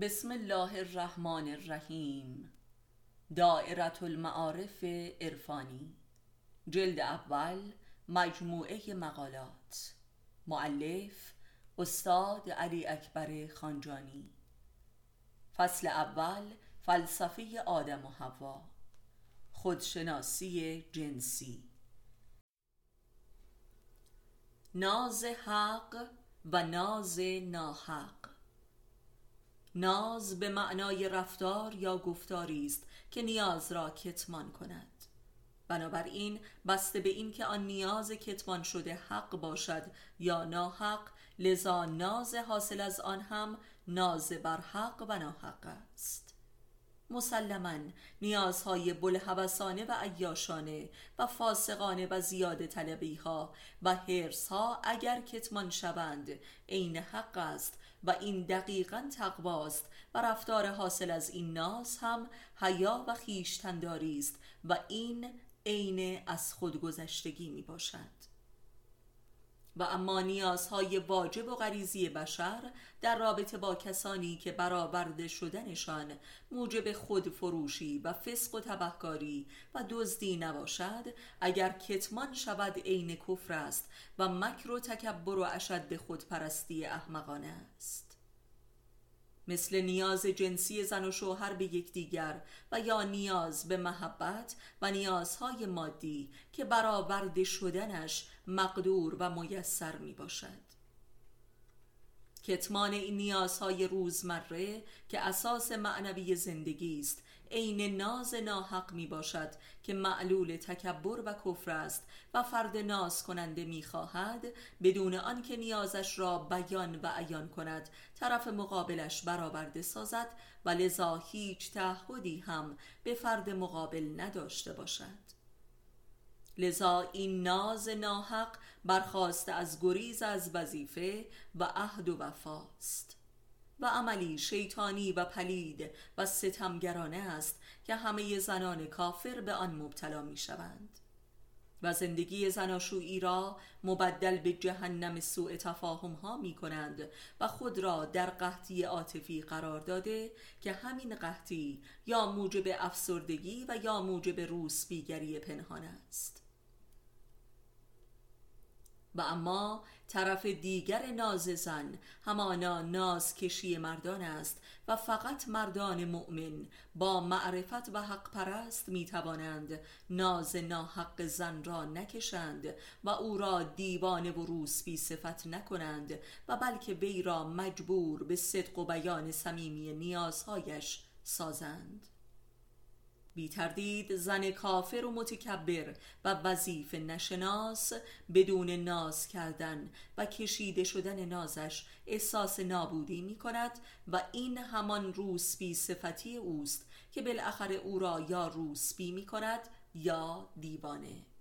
بسم الله الرحمن الرحیم. دائرة المعارف عرفانی. جلد اول مجموعه مقالات. معلف استاد علی اکبر خانجانی. فصل اول فلسفه آدم و حوا. خودشناسی جنسی. ناز حق و ناز ناحق. ناز به معنای رفتار یا گفتاری است که نیاز را کتمان کند. بنابراین بسته به این که آن نیاز کتمان شده حق باشد یا ناحق لذا ناز حاصل از آن هم ناز بر حق و ناحق است. مسلما نیازهای بلحوثانه و عیاشانه و فاسقانه و زیاد طلبی ها و حرس ها اگر کتمان شوند عین حق است و این دقیقا تقواست و رفتار حاصل از این ناز هم حیا و خیشتنداری است و این عین از خودگذشتگی می باشد و اما نیازهای واجب و غریزی بشر در رابطه با کسانی که برآورده شدنشان موجب خودفروشی و فسق و تبهکاری و دزدی نباشد اگر کتمان شود عین کفر است و مکر و تکبر و اشد خودپرستی احمقانه است. مثل نیاز جنسی زن و شوهر به یکدیگر و یا نیاز به محبت و نیازهای مادی که برآورده شدنش مقدور و میسر می باشد کتمان این نیازهای روزمره که اساس معنوی زندگی است عین ناز ناحق می باشد که معلول تکبر و کفر است و فرد ناز کننده می خواهد بدون آنکه نیازش را بیان و عیان کند طرف مقابلش برآورده سازد و لذا هیچ تعهدی هم به فرد مقابل نداشته باشد. لذا این ناز ناحق برخواسته از گریز از وظیفه و عهد و وفاست. و عملی شیطانی و پلید و ستمگرانه است که همه زنان کافر به آن مبتلا می شوند و زندگی زناشویی را مبدل به جهنم سوء تفاهم ها می کنند و خود را در قحطی عاطفی قرار داده که همین قحطی یا موجب افسردگی و یا موجب روسبیگری پنهان است. و اما طرف دیگر ناز زن همانا ناز کشی مردان است و فقط مردان مؤمن با معرفت و حق پرست می توانند ناز ناحق زن را نکشند و او را دیوانه و روسبی صفت نکنند و بلکه وی را مجبور به صدق و بیان صمیمی نیازهایش سازند. بی تردید زن کافر و متکبر و وظیف نشناس بدون ناز کردن و کشیده شدن نازش احساس نابودی می کند و این همان روسبی صفتی اوست که بالاخره او را یا روسبی می کند یا دیوانه.